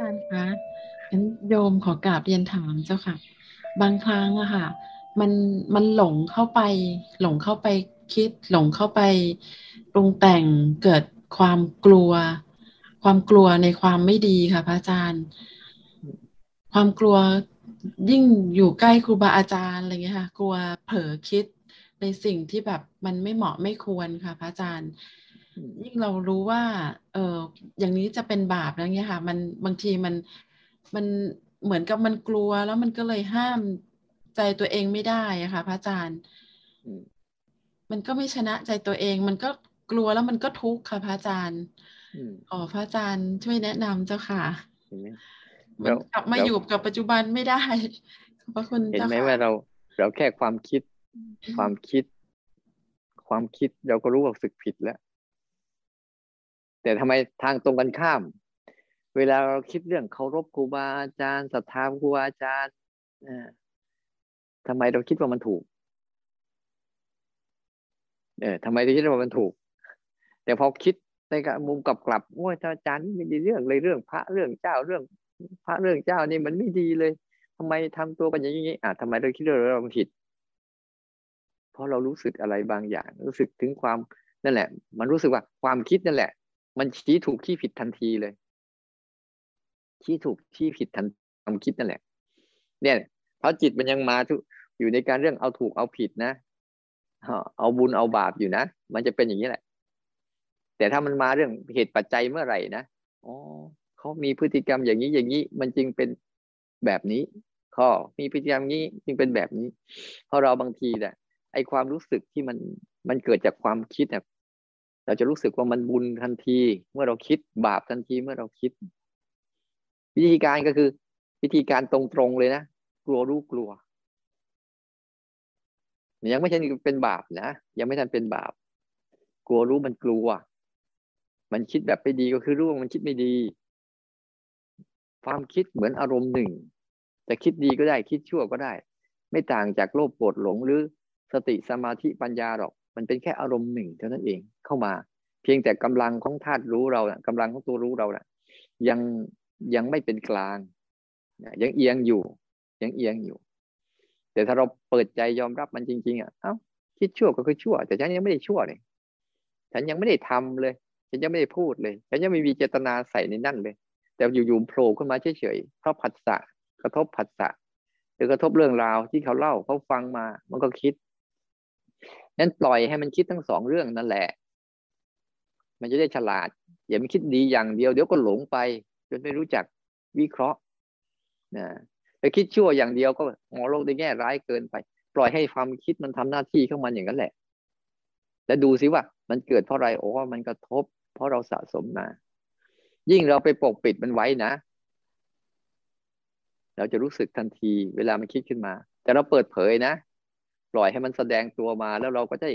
อาจารย์คะงั้นโยมขอกราบเรียนถามเจ้าค่ะ บางครั้งอะค่ะ มันมันหลงเข้าไป หลงเข้าไปคิด หลงเข้าไปปรุงแต่งเกิดความกลัว ความกลัวในความไม่ดีค่ะพระอาจารย์ ความกลัวยิ่งอยู่ใกล้ครูบาอาจารย์อะไรเงี้ยค่ะ กลัวเผลอคิดในสิ่งที่แบบมันไม่เหมาะไม่ควรค่ะ พระอาจารย์ ยิ่งเรารู้ว่า เอออย่างนี้จะเป็นบาปอะไรเงี้ยค่ะ มันบางทีมันมันเหมือนกับมันกลัวแล้วมันก็เลยห้ามใจตัวเองไม่ได้อะค่ะพระอาจารย์ มันก็ไม่ชนะใจตัวเอง มันก็กลัวแล้วมันก็ทุกข์ค่ะพระอาจารย์อ๋อพระอาจารย์ช่วยแนะนำเจ้าค่ะมันกลับมาอยู่กับปัจจุบันไม่ได้พระคุณเห็นไหมว่าเราเราแค่ความคิด ความคิด ความคิดเราก็รู้ว่าสึกผิดแล้ว แต่ทำไมทางตรงกันข้าม เวลาเราคิดเรื่องเคารพครูบาอาจารย์ศรัทธาครูบาอาจารย์ทำไมเราคิดว่ามันถูก เออทำไมเราคิดว่ามันถูก แต่พอคิดในมุมกลับกลับว่าอาจารย์ไม่ดีเรื่องเลยเรื่อง พระเรื่องเจ้าเรื่อง พระเรื่องเจ้านี่มันไม่ดีเลยทำไมทำตัวกันอย่างนี้อะทำไมเราคิดว่าเราผิด เพราะเรารู้สึกอะไรบางอย่าง รู้สึกถึงความนั่นแหละ มันรู้สึกว่าความคิดนั่นแหละ มันชี้ถูกที่ผิดทันทีเลย ชี้ถูกที่ผิดทันความคิดนั่นแหละ เนี่ยเพราะจิตมันยังมาทุอยู่ในการเรื่องเอาถูกเอาผิดนะเอาบุญเอาบาปอยู่นะมันจะเป็นอย่างนี้แหละ แต่ถ้ามันมาเรื่องเหตุปัจจัยเมื่อไหร่นะอ๋อเขามีพฤติกรรมอย่างนี้อย่างนี้มันจึงเป็นแบบนี้ข้อมีพฤติกรรมนี้จึงเป็นแบบนี้เพราะเราบางทีเนี่ยไอความรู้สึกที่มันมันเกิดจากความคิดเนี่ย เราจะรู้สึกว่ามันบุญทันที เมื่อเราคิดบาปทันทีเมื่อเราคิด วิธีการก็คือ วิธีการตรงๆเลยนะกลัวรู้กลัวยังไม่ใช่เป็นบาปนะยังไม่ทันเป็นบาป กลัวรู้มันกลัว มันคิดแบบไม่ดีก็คือรู้ว่ามันคิดไม่ดี ความคิดเหมือนอารมณ์หนึ่งจะคิดดีก็ได้คิดชั่วก็ได้ ไม่ต่างจากโลภโกรธหลงหรือสติสมาธิปัญญาหรอก มันเป็นแค่อารมณ์หนึ่งเท่านั้นเองเข้ามา เพียงแต่กำลังของธาตุรู้เรานะกำลังของตัวรู้เรานะยังยังไม่เป็นกลางยังเอียงอยู่ยังเอียงอยู่ แต่ถ้าเราเปิดใจยอมรับมันจริง ๆอะเอ้าคิดชั่วก็คือชั่ว แต่ฉันยังไม่ได้ชั่วเลยฉันยังไม่ได้ทำเลย ฉันยังไม่ได้พูดเลย ฉันยังไม่มีเจตนาใส่ในนั่นเลย แต่อยู่ๆโผล่ขึ้นมาเฉยๆเพราะผัสสะกระทบผัสสะหรือกระทบเรื่องราวที่เขาเล่าเขาฟังมา มันก็คิด นั้นปล่อยให้มันคิดทั้งสองเรื่องนั่นแหละ มันจะได้ฉลาด อย่าไปคิดดีอย่างเดียวเดี๋ยวก็หลงไปจนไม่รู้จักวิเคราะห์นะไปคิดชั่วอย่างเดียวก็มองโลกในแง่ร้ายเกินไป ปล่อยให้ความคิดมันทำหน้าที่ของมันอย่างนั้นแหละ แล้วดูซิว่า มันเกิดเพราะอะไรโอ้มันกระทบ เพราะเราสะสมมา ยิ่งเราไปปกปิดมันไว้นะเราจะรู้สึกทันทีเวลามันคิดขึ้นมา แต่เราเปิดเผยนะ ปล่อยให้มันแสดงตัวมาแล้วเราก็จะ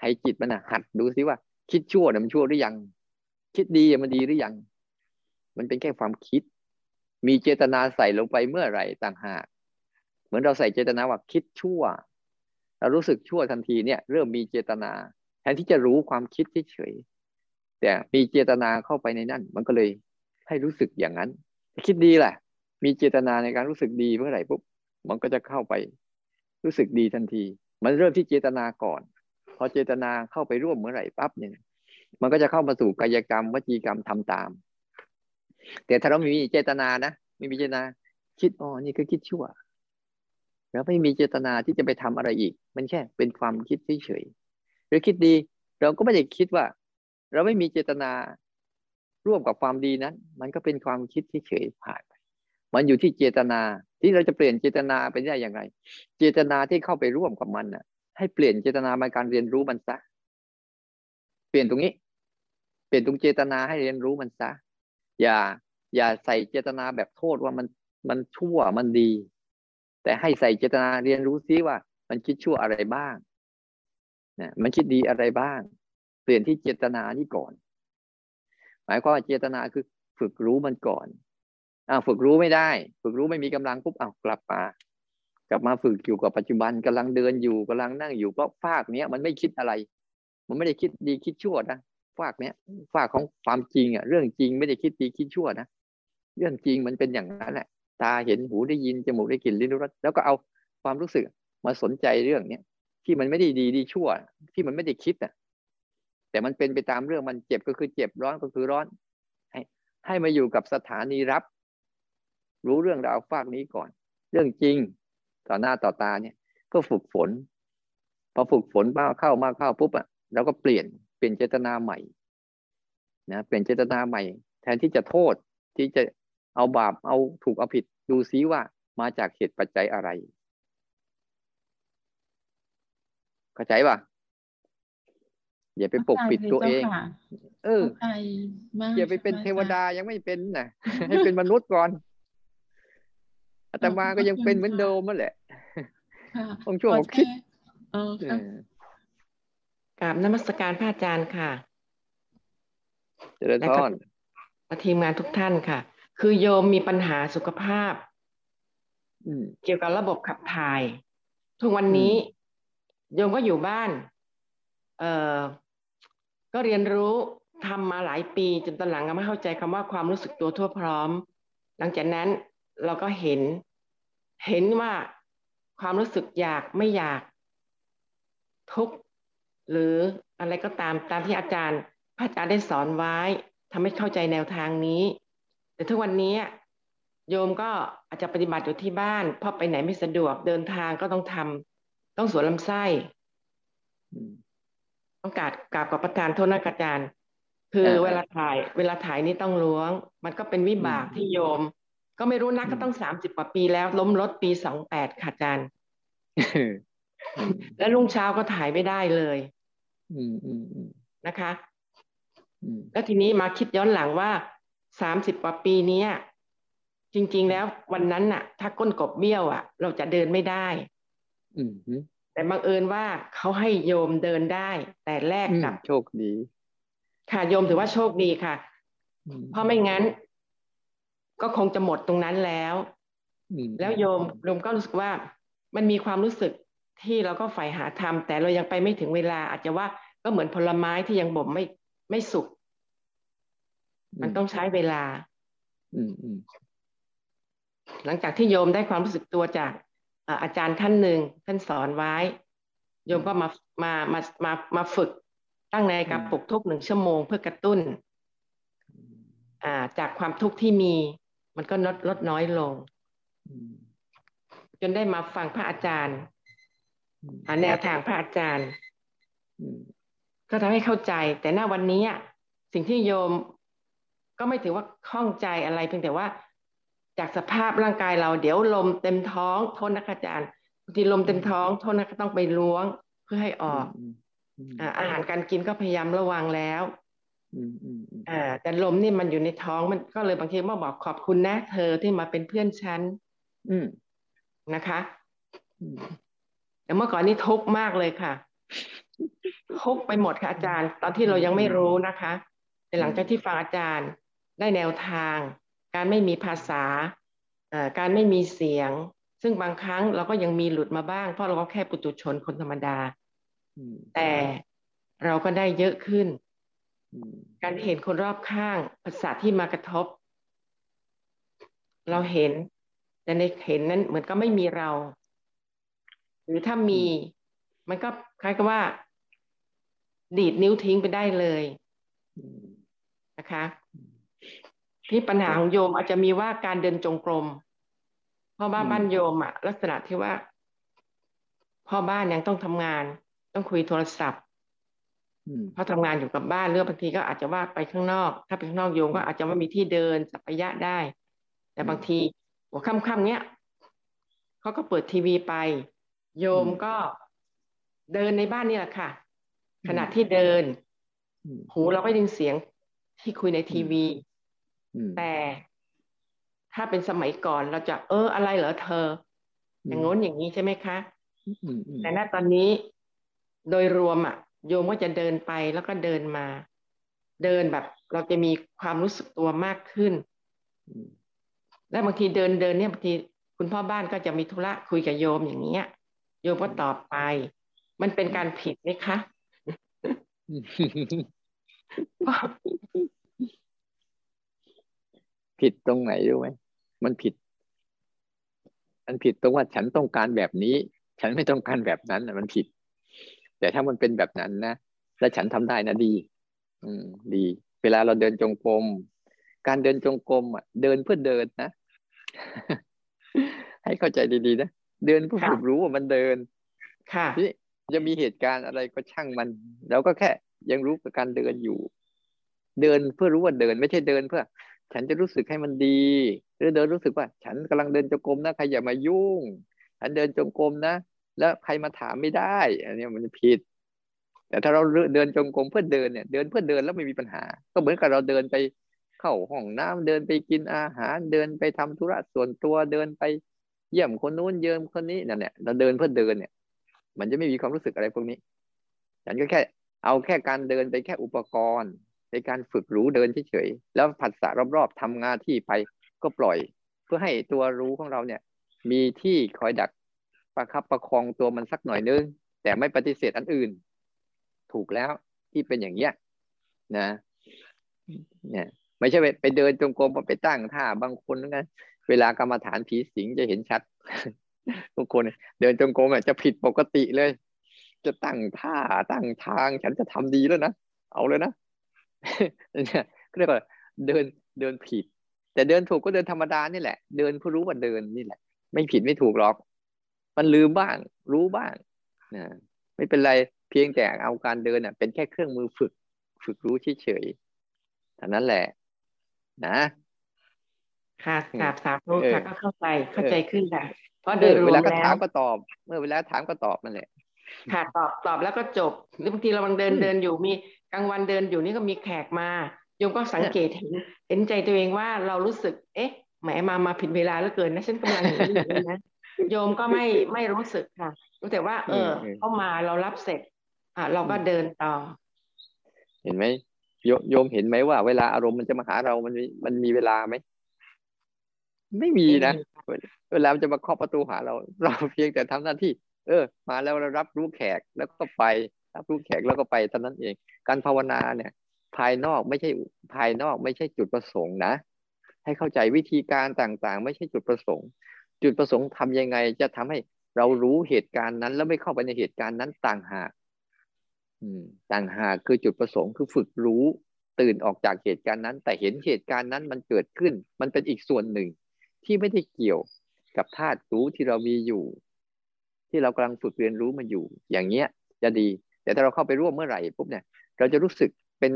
ให้จิตมันหัดดูซิว่า คิดชั่วเนี่ยมันชั่วหรือยัง คิดดีมันดีหรือยัง มันเป็นแค่ความคิด มีเจตนาใส่ลงไปเมื่อไหร่ต่างหากเหมือนเราใส่เจตนาว่าคิดชั่ว เรารู้สึกชั่วทันทีเนี่ยเริ่มมีเจตนาแทนที่จะรู้ความคิดเฉยแต่มีเจตนาเข้าไปในนั่น มันก็เลยให้รู้สึกอย่างนั้น คิดดีแหละ มีเจตนาในการรู้สึกดีเมื่อไหร่ปุ๊บมันก็จะเข้าไป รู้สึกดีทันที มันเริ่มที่เจตนาก่อน พอเจตนาเข้าไปร่วมเมื่อไหร่ปั๊บเนี่ย มันก็จะเข้ามาสู่กายกรรมวจีกรรมทำตาม แต่ถ้าเราไม่มีเจตนานะไม่มีเจตนา คิดอ๋อนี่คือคิดชั่ว แล้วไม่มีเจตนาที่จะไปทำอะไรอีก มันแค่เป็นความคิดเฉยๆหรือคิดดี เราก็ไม่ได้คิดว่า เราไม่มีเจตนาร่วมกับความดีนั้น มันก็เป็นความคิดที่เฉยผ่านไปมันอยู่ที่เจตนา ที่เราจะเปลี่ยนเจตนาไปได้อย่างไร เจตนาที่เข้าไปร่วมกับมันน่ะ ให้เปลี่ยนเจตนามาการเรียนรู้มันซะเปลี่ยนตรงนี้ เปลี่ยนตรงเจตนาให้เรียนรู้มันซะอย่า อย่าใส่เจตนาแบบโทษว่ามันมันชั่วมันดี แต่ให้ใส่เจตนาเรียนรู้ซิว่า มันคิดชั่วอะไรบ้างนะมันคิดดีอะไรบ้าง เปลี่ยนที่เจตนานี่ก่อน หมายความว่าเจตนาคือฝึกรู้มันก่อน อ้าวฝึกรู้ไม่ได้ ฝึกรู้ไม่มีกำลังปุ๊บอ้าวกลับมากลับมาฝึกอยู่กับปัจจุบันกำลังเดินอยู่กำลังนั่งอยู่เพราะฝากเนี้ยมันไม่คิดอะไร มันไม่ได้คิดดีคิดชั่วนะฝากเนี้ยฝากของความจริงอะเรื่องจริงไม่ได้คิดดีคิดชั่วนะเรื่องจริงมันเป็นอย่างนั้นแหละตาเห็นหูได้ยินจมูกได้กลิ่นลิ้นรสแล้วก็เอาความรู้สึกมาสนใจเรื่องเนี้ยที่มันไม่ได้ดีดีชั่ว ที่มันไม่ได้คิดอะแต่มันเป็นไปตามเรื่องมันเจ็บก็คือเจ็บร้อนก็คือร้อน ให้ให้มาอยู่กับสถานีรับ รู้เรื่องราวฝากนี้ก่อน เรื่องจริงต่อหน้าต่อตาเนี่ยก็ฝึกฝน พอฝึกฝนมากเข้ามากเข้าปุ๊บอะเราก็เปลี่ยนเปลี่ยนเจตนาใหม่นะเปลี่ยนเจตนาใหม่ แทนที่จะโทษที่จะเอาบาปเอาถูกเอาผิดดูซิว่ามาจากเหตุปัจจัยอะไรเข้าใจป่ะอย่าไปปกปิดตัวเอง เอออย่าไปเป็นเทวดายังไม่เป็นนะให้เป็นมนุษย์ก่อน อาตมาก็ยังเป็นเหมือนเดิมนั่นแหละบางช่วงผมคิดกราบนมัสการพระอาจารย์ค่ะเจริญพรทีมงานทุกท่านค่ะ คือโยมมีปัญหาสุขภาพเกี่ยวกับระบบขับถ่าย ทุกวันนี้ โยมก็อยู่บ้าน เอ่อ ก็เรียนรู้ทำมาหลายปีจนตอนหลังก็ไม่เข้าใจคำว่าความรู้สึกตัวทั่วพร้อม หลังจากนั้น เราก็เห็น เห็นว่าความรู้สึกอยากไม่อยาก ทุกหรืออะไรก็ตามตามที่อาจารย์พระอาจารย์ได้สอนไว้ทำให้เข้าใจแนวทางนี้ แต่ทุกวันนี้โยมก็อาจจะปฏิบัติอยู่ที่บ้านเพราะไปไหนไม่สะดวกเดินทางก็ต้องทำต้องสวนลำไส้ต้องกาดกาบกับประธานโทษนักอาจารย์ คือเวลาถ่าย เวลาถ่ายนี่ต้องล้วง มันก็เป็นวิบากที่โยม ก็ไม่รู้นักก็ต้องสามสิบกว่าปีแล้ว ล้มรถปีสองแปดค่ะอาจารย์แล้วลุงเช้าก็ถ่ายไม่ได้เลยนะคะแล้วทีนี้มาคิดย้อนหลังว่าสามสิบกว่าปีนี้จริง ๆ แล้ววันนั้นน่ะ ถ้าก้นกบเบี้ยวอะ เราจะเดินไม่ได้แต่บังเอิญว่าเขาให้โยมเดินได้ แต่แลกกับโชคดี ค่ะโยมถือว่าโชคดีค่ะ เพราะไม่งั้น ก็คงจะหมดตรงนั้นแล้วแล้วโยมโยมก็รู้สึกว่ามันมีความรู้สึกที่เราก็ใฝ่หาทำแต่เรายังไปไม่ถึงเวลา อาจจะว่าก็เหมือนผลไม้ที่ยังบ่มไม่ไม่สุกมันต้องใช้เวลาอืมหลังจากที่โยมได้ความรู้สึกตัวจากอาจารย์ท่านหนึ่งท่านสอนไว้ โยมก็มามามามามาฝึกตั้งในกับปลุกทุกหนึ่งชั่วโมงเพื่อกระตุ้น อ่าจากความทุกข์ที่มี มันก็ลดลดน้อยลง จนได้มาฟังพระอาจารย์หาแนวทางพระอาจารย์ก็ทำให้เข้าใจ แต่หน้าวันนี้สิ่งที่โยมก็ไม่ถือว่าข้องใจอะไรเพียงแต่ว่า จากสภาพร่างกายเรา เดี๋ยวลมเต็มท้องโทษนะคะอาจารย์บางทีลมเต็มท้องโทษนะก็ต้องไปล้วงเพื่อให้ออกอาหารการกินก็พยายามระวังแล้ว อ่า แต่ลมนี่มันอยู่ในท้องมันก็เลยบางทีมาบอกขอบคุณนะเธอที่มาเป็นเพื่อนฉันนะคะแต่เมื่อก่อนนี้ทุกมากเลยค่ะ ทุกไปหมดค่ะอาจารย์ ตอนที่เรายังไม่รู้นะคะ แต่หลังจากที่ฟังอาจารย์ได้แนวทาง การไม่มีภาษาการไม่มีเสียง ซึ่งบางครั้งเราก็ยังมีหลุดมาบ้าง เพราะเราก็แค่ปุตุชนคนธรรมดา แต่เราก็ได้เยอะขึ้น การเห็นคนรอบข้างภาษาที่มากระทบ เราเห็น แต่ในเห็นนั้นเหมือนก็ไม่มีเรา หรือถ้ามี มันก็คล้ายกับว่า ดีดนิ้วทิ้งไปได้เลยนะคะที่ปัญหาของโยมอาจจะมีว่าการเดินจงกรมพ่อบ้านบ้านโยมอะลักษณะที่ว่า พ่อบ้านยังต้องทำงาน ต้องคุยโทรศัพท์ เพราะทำงานอยู่กับบ้านเรื่องบางทีก็อาจจะว่าไปข้างนอก ถ้าไปข้างนอกโยมก็อาจจะว่ามีที่เดินสัพยะได้ แต่บางทีหัวค่ำๆเนี้ยเขาก็เปิดทีวีไป โยมก็เดินในบ้านนี่แหละค่ะ ขณะที่เดิน หูเราก็ยินเสียงที่คุยในทีวี แต่ถ้าเป็นสมัยก่อนเราจะ เอออะไรเหรอเธอ อย่างง้นอย่างนี้ใช่ไหมคะแต่ณตอนนี้โดยรวมอะ โยมก็จะเดินไปแล้วก็เดินมา เดินแบบ เราจะมีความรู้สึกตัวมากขึ้น และบางทีเดินเดินเนี่ยบางทีคุณพ่อบ้านก็จะมีธุระคุยกับโยมอย่างเงี้ย โยมก็ตอบไป มันเป็นการผิดไหมคะผิดตรงไหนรู้ไหมมันผิด มันผิดตรงว่าฉันต้องการแบบนี้ ฉันไม่ต้องการแบบนั้นมันผิด แต่ถ้ามันเป็นแบบนั้นนะและฉันทำได้นะดี อืม ดี เวลาเราเดินจงกรมการเดินจงกรมอะ เดินเพื่อเดินนะให้เข้าใจดีๆนะเดินเพื่อฝึกรู้ว่ามันเดิน ค่ะนี่จะมีเหตุการณ์อะไรก็ช่างมันเราก็แค่ยังรู้กับการเดินอยู่ เดินเพื่อรู้ว่าเดิน ไม่ใช่เดินเพื่อ ฉันจะรู้สึกให้มันดีหรือเดินรู้สึกว่า ฉันกำลังเดินจงกรมนะใครอย่ามายุ่ง ฉันเดินจงกรมนะ แล้วใครมาถามไม่ได้ อันนี้มันผิด แต่ถ้าเราเดินจงกรมเพื่อเดินเนี่ย เดินเพื่อเดินแล้วไม่มีปัญหา ก็เหมือนกับเราเดินไปเข้าห้องน้ำเดินไปกินอาหาร เดินไปทำธุระส่วนตัวเดินไปเยี่ยมคนนู้นเยี่ยมคนนี้นั่นเนี่ยเราเดินเพื่อเดินเนี่ย มันจะไม่มีความรู้สึกอะไรพวกนี้ฉันก็แค่ เอาแค่การเดินไปแค่อุปกรณ์ ในการฝึกรู้เดินเฉยๆแล้วผัสสะรอบๆทำงานที่ไปก็ปล่อย เพื่อให้ตัวรู้ของเราเนี่ย มีที่คอยดัก ประคับประคองตัวมันสักหน่อยนึง แต่ไม่ปฏิเสธอันอื่น ถูกแล้วที่เป็นอย่างเนี้ยนะเนี่ยไม่ใช่ไปเดินจงกรมไปตั้งท่าบางคนนะเวลากรรมฐานผีสิงจะเห็นชัดทุกคนเดินจงกรมจะผิดปกติเลย จะตั้งท่าตั้งทางฉันจะทำดีแล้วนะเอาเลยนะเนี่ยเรียกว่าเดินเดินผิด แต่เดินถูกก็เดินธรรมดานี่แหละ เดินเพื่อรู้ว่าเดินนี่แหละ ไม่ผิดไม่ถูกหรอก มันลืมบ้างรู้บ้างนะไม่เป็นไรเพียงแต่เอาการเดินเป็นแค่เครื่องมือฝึก ฝึกรู้เฉยๆเท่านั้นแหละ นะค่ะกราบสาธุค่ะก็เข้าใจเข้าใจขึ้นค่ะเพราะเดินรวมแล้วเวลาถามก็ตอบ เมื่อเวลาถามก็ตอบนั่นแหละค่ะตอบตอบแล้วก็จบบางทีเราบังเดินเดินอยู่มีกลางวันเดินอยู่นี่ก็มีแขกมาโยมก็สังเกตเห็นเห็นใจตัวเองว่าเรารู้สึก เอ๊ะแหมมามาผิดเวลาแล้วเกินนะฉันกำลังอยู่นี่นะ โยมก็ไม่ไม่รู้สึกค่ะ รู้แต่ว่า เออเขามาเรารับเสร็จ อะเราก็เดินต่อ เห็นไหมโยมเห็นไหมว่า เวลาอารมณ์มันจะมาหาเรามันมันมีเวลาไหมไม่มีนะเวลาจะมาเคาะประตูหาเรา เราเพียงแต่ทำหน้าที่ เออ มาแล้วเรารับรู้แขกแล้วก็ไป รับรู้แขกแล้วก็ไปเท่านั้นเอง การภาวนาเนี่ย ภายนอกไม่ใช่ภายนอกไม่ใช่จุดประสงค์นะให้เข้าใจวิธีการต่างๆ ไม่ใช่จุดประสงค์ จุดประสงค์ทำยังไงจะทำให้เรารู้เหตุการณ์นั้น แล้วไม่เข้าไปในเหตุการณ์นั้นต่างหากต่างหากคือจุดประสงค์คือฝึกรู้ตื่นออกจากเหตุการณ์นั้น แต่เห็นเหตุการณ์นั้นมันเกิดขึ้น มันเป็นอีกส่วนหนึ่ง ที่ไม่ได้เกี่ยวกับธาตุรู้ที่เรามีอยู่ ที่เรากำลังฝึกเรียนรู้มันอยู่ อย่างเงี้ย จะดี แต่ถ้าเราเข้าไปร่วมเมื่อไหร่ปุ๊บเนี่ย เราจะรู้สึกเป็น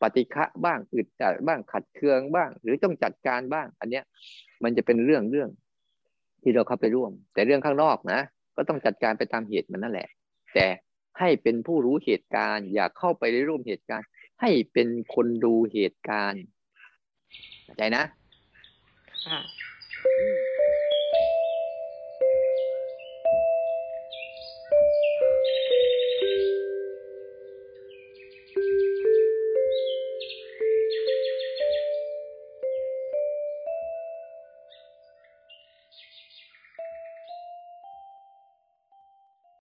ปฏิฆะบ้างอึดอัดบ้างขัดเคืองบ้าง หรือต้องจัดการบ้าง อันเนี้ย มันจะเป็นเรื่องเรื่อง ที่เราเข้าไปร่วม แต่เรื่องข้างนอกนะ ก็ต้องจัดการไปตามเหตุมันนั่นแหละ แต่ให้เป็นผู้รู้เหตุการณ์ อย่าเข้าไปร่วมเหตุการณ์ ให้เป็นคนดูเหตุการณ์เข้าใจนะ ค่ะ